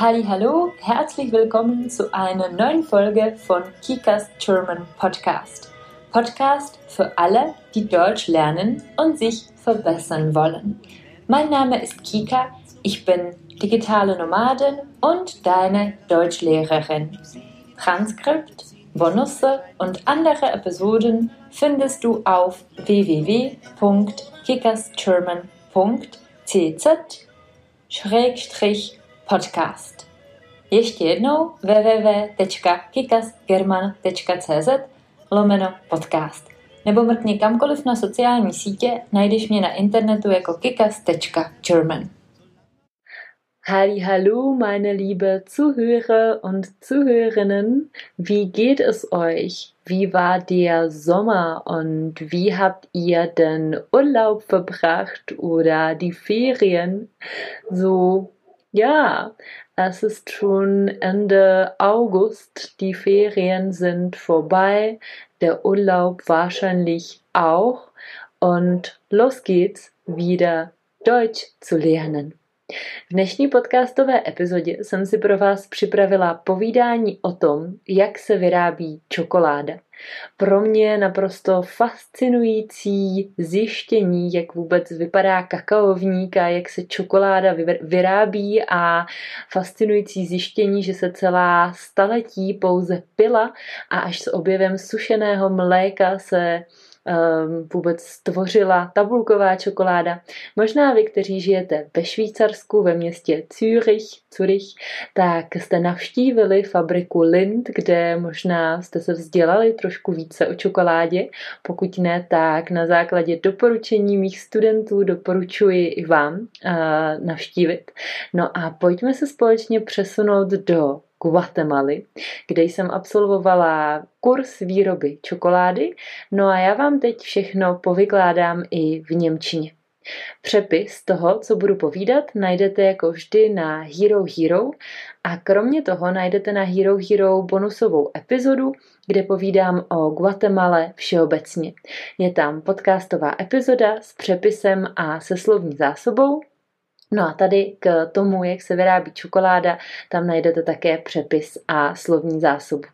Hallo, herzlich willkommen zu einer neuen Folge von Kikas German Podcast. Podcast für alle, die Deutsch lernen und sich verbessern wollen. Mein Name ist Kika, ich bin digitale Nomadin und deine Deutschlehrerin. Transkript, Bonusse und andere Episoden findest du auf www.kikasgerman.cz-podcast. Ještě jednou www.kikasgerman.cz lomeno podcast. Nebo mrkni kamkoliv na sociální sítě, najdeš mě na internetu jako kikas.german. Hallo, meine liebe Zuhörer und Zuhörerinnen, wie geht es euch? Wie war der Sommer und wie habt ihr den Urlaub verbracht oder die Ferien? So, ja, es ist schon Ende August, die Ferien sind vorbei, der Urlaub wahrscheinlich auch und los geht's, wieder Deutsch zu lernen. V dnešní podcastové epizodě jsem si pro vás připravila povídání o tom, jak se vyrábí čokoláda. Pro mě naprosto fascinující zjištění, jak vůbec vypadá kakaovník a jak se čokoláda vyrábí a fascinující zjištění, že se celá staletí pouze pila a až s objevem sušeného mléka se vůbec stvořila tabulková čokoláda. Možná vy, kteří žijete ve Švýcarsku, ve městě Zürich, Zürich, tak jste navštívili fabriku Lind, kde možná jste se vzdělali trošku více o čokoládě. Pokud ne, tak na základě doporučení mých studentů doporučuji i vám uh, navštívit. No a pojďme se společně přesunout do Guatemaly, kde jsem absolvovala kurz výroby čokolády, no a já vám teď všechno povykládám i v Němčině. Přepis toho, co budu povídat, najdete jako vždy na Hero Hero a kromě toho najdete na Hero Hero bonusovou epizodu, kde povídám o Guatemale všeobecně. Je tam podcastová epizoda s přepisem a se slovní zásobou No a tady k tomu, jak se vyrábí čokoláda, tam najdete také přepis a slovní zásobu.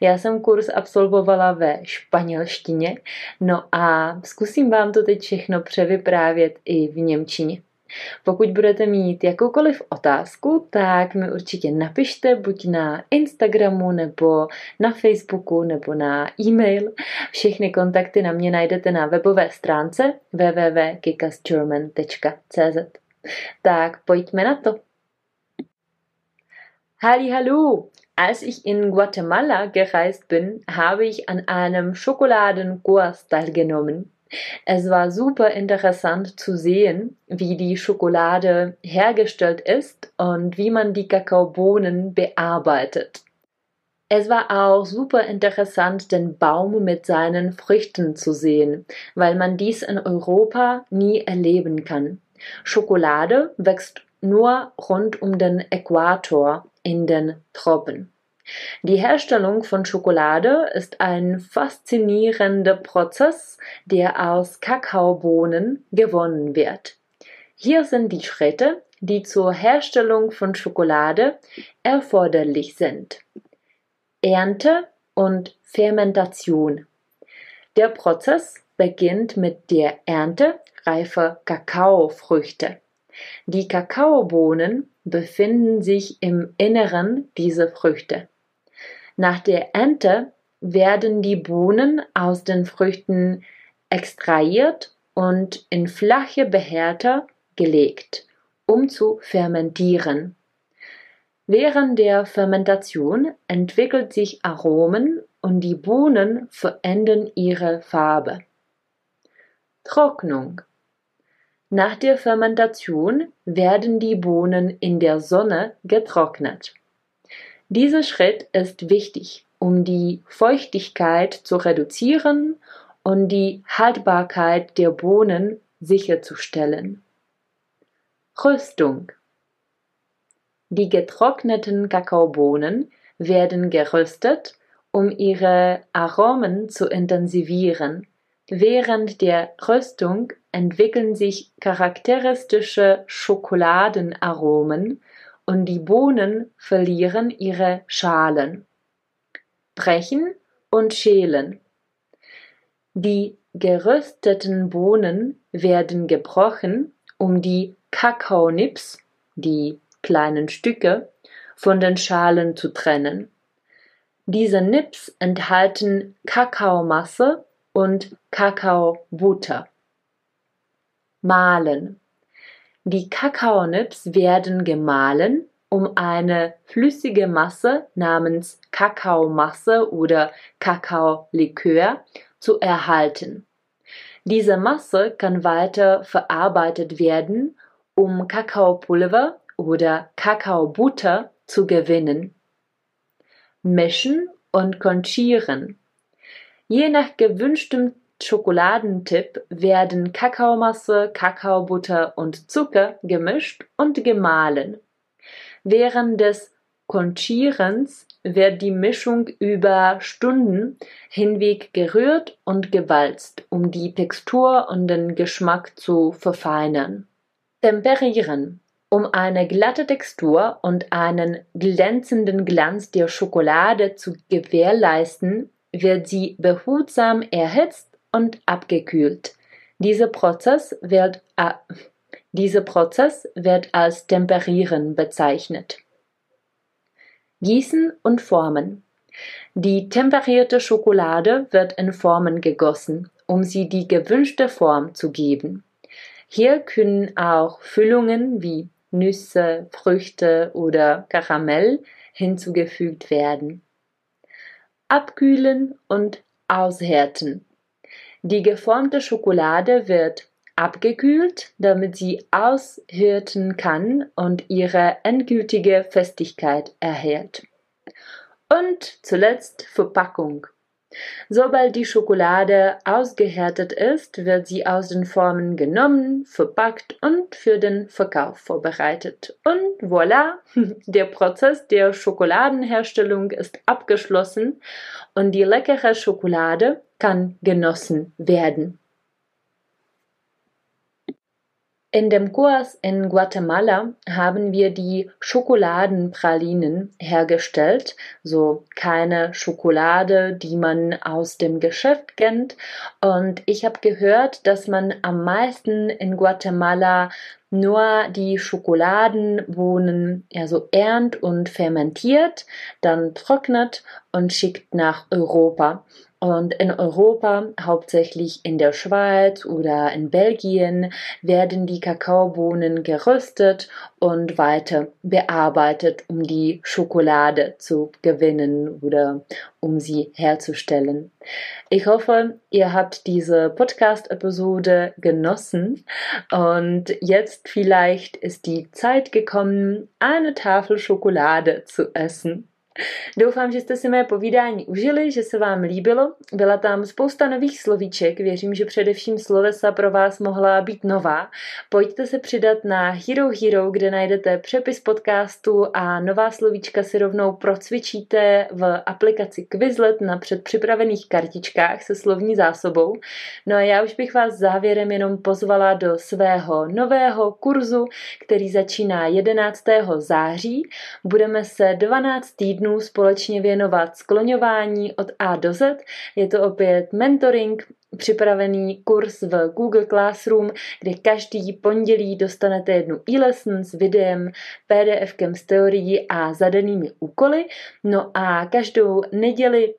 Já jsem kurz absolvovala ve španělštině, no a zkusím vám to teď všechno převyprávět i v Němčině. Pokud budete mít jakoukoliv otázku, tak mi určitě napište buď na Instagramu nebo na Facebooku nebo na e-mail. Všechny kontakty na mě najdete na webové stránce www.kikasgerman.cz. Tak pojďme na to. Hallo! Als ich in Guatemala gereist bin, habe ich an einem Schokoladenkurs teilgenommen. Es war super interessant zu sehen, wie die Schokolade hergestellt ist und wie man die Kakaobohnen bearbeitet. Es war auch super interessant, den Baum mit seinen Früchten zu sehen, weil man dies in Europa nie erleben kann. Schokolade wächst nur rund um den Äquator in den Tropen. Die Herstellung von Schokolade ist ein faszinierender Prozess, der aus Kakaobohnen gewonnen wird. Hier sind die Schritte, die zur Herstellung von Schokolade erforderlich sind. Ernte und Fermentation. Der Prozess beginnt mit der Ernte reifer Kakaofrüchte. Die Kakaobohnen befinden sich im Inneren dieser Früchte. Nach der Ernte werden die Bohnen aus den Früchten extrahiert und in flache Behälter gelegt, um zu fermentieren. Während der Fermentation entwickelt sich Aromen und die Bohnen verändern ihre Farbe. Trocknung nach der Fermentation werden die Bohnen in der Sonne getrocknet. Dieser Schritt ist wichtig, um die Feuchtigkeit zu reduzieren und die Haltbarkeit der Bohnen sicherzustellen. Röstung Die getrockneten Kakaobohnen werden geröstet, um ihre Aromen zu intensivieren. Während der Röstung entwickeln sich charakteristische Schokoladenaromen und die Bohnen verlieren ihre Schalen. Brechen und schälen. Die gerösteten Bohnen werden gebrochen, um die Kakaonips, die kleinen Stücke, von den Schalen zu trennen. Diese Nips enthalten Kakaomasse und Kakaobutter. Mahlen. Die Kakaonips werden gemahlen, um eine flüssige Masse namens Kakaomasse oder Kakaolikör zu erhalten. Diese Masse kann weiter verarbeitet werden, um Kakaopulver oder Kakaobutter zu gewinnen. Mischen und konchieren. Je nach gewünschtem Schokoladentipp werden Kakaomasse, Kakaobutter und Zucker gemischt und gemahlen. Während des Konchierens wird die Mischung über Stunden hinweg gerührt und gewalzt, um die Textur und den Geschmack zu verfeinern. Temperieren. Um eine glatte Textur und einen glänzenden Glanz der Schokolade zu gewährleisten, wird sie behutsam erhitzt und abgekühlt. Dieser Prozess wird, äh, dieser Prozess wird als Temperieren bezeichnet. Gießen und Formen. Die temperierte Schokolade wird in Formen gegossen, um sie die gewünschte Form zu geben. Hier können auch Füllungen wie Nüsse, Früchte oder Karamell hinzugefügt werden. Abkühlen und aushärten. Die geformte Schokolade wird abgekühlt, damit sie aushärten kann und ihre endgültige Festigkeit erhält. Und zuletzt Verpackung. Sobald die Schokolade ausgehärtet ist, wird sie aus den Formen genommen, verpackt und für den Verkauf vorbereitet. Und voilà, der Prozess der Schokoladenherstellung ist abgeschlossen und die leckere Schokolade kann genossen werden. In dem Kurs in Guatemala haben wir die Schokoladenpralinen hergestellt, so keine Schokolade, die man aus dem Geschäft kennt. Und ich habe gehört, dass man am meisten in Guatemala nur die Schokoladenbohnen also ernt und fermentiert, dann trocknet und schickt nach Europa. Und in Europa, hauptsächlich in der Schweiz oder in Belgien, werden die Kakaobohnen geröstet und weiter bearbeitet, um die Schokolade zu gewinnen oder um sie herzustellen. Ich hoffe, ihr habt diese Podcast-Episode genossen und jetzt vielleicht ist die Zeit gekommen, eine Tafel Schokolade zu essen. Doufám, že jste si mé povídání užili, že se vám líbilo. Byla tam spousta nových slovíček, věřím, že především slovesa pro vás mohla být nová. Pojďte se přidat na Hero Hero, kde najdete přepis podcastu a nová slovíčka si rovnou procvičíte v aplikaci Quizlet na předpřipravených kartičkách se slovní zásobou. No a já už bych vás závěrem jenom pozvala do svého nového kurzu, který začíná 11. září. Budeme se 12 týdnů týdnů společně věnovat skloňování od A do Z. Je to opět mentoring, připravený kurz v Google Classroom, kde každý pondělí dostanete jednu e-lesson s videem, pdfkem s teorií a zadanými úkoly. No a každou neděli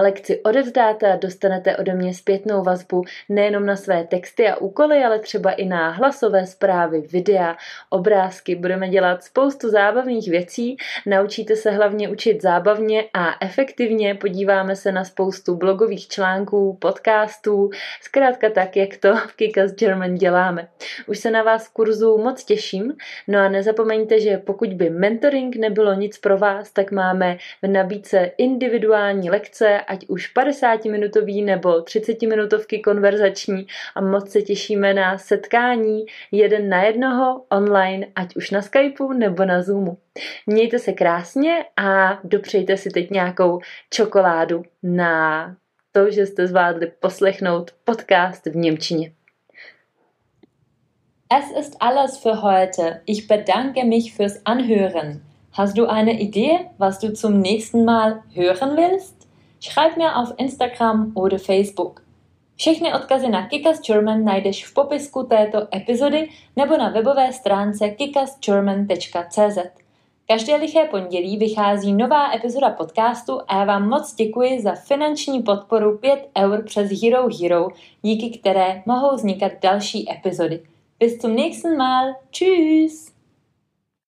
lekci odevzdáte a dostanete ode mě zpětnou vazbu nejenom na své texty a úkoly, ale třeba i na hlasové zprávy, videa, obrázky. Budeme dělat spoustu zábavných věcí, naučíte se hlavně učit zábavně a efektivně, podíváme se na spoustu blogových článků, podcastů, zkrátka tak, jak to v Kikas German děláme. Už se na vás v kurzu moc těším, no a nezapomeňte, že pokud by mentoring nebylo nic pro vás, tak máme v nabídce individuální lekce, lekce, ať už 50-minutový nebo 30-minutovky konverzační a moc se těšíme na setkání jeden na jednoho online, ať už na Skypeu nebo na Zoomu. Mějte se krásně a dopřejte si teď nějakou čokoládu na to, že jste zvládli poslechnout podcast v Němčině. Es ist alles für heute. Ich bedanke mich fürs Anhören. Hast du eine Idee, was du zum nächsten Mal hören willst? Schreib mir auf Instagram oder Facebook. Všechny odkazy na Kikas German najdeš v popisku této epizody nebo na webové stránce kikasgerman.cz. Každé liché pondělí vychází nová epizoda podcastu a já vám moc děkuji za finanční podporu 5 eur přes Hero Hero, díky které mohou vznikat další epizody. Bis zum nächsten Mal. Tschüss!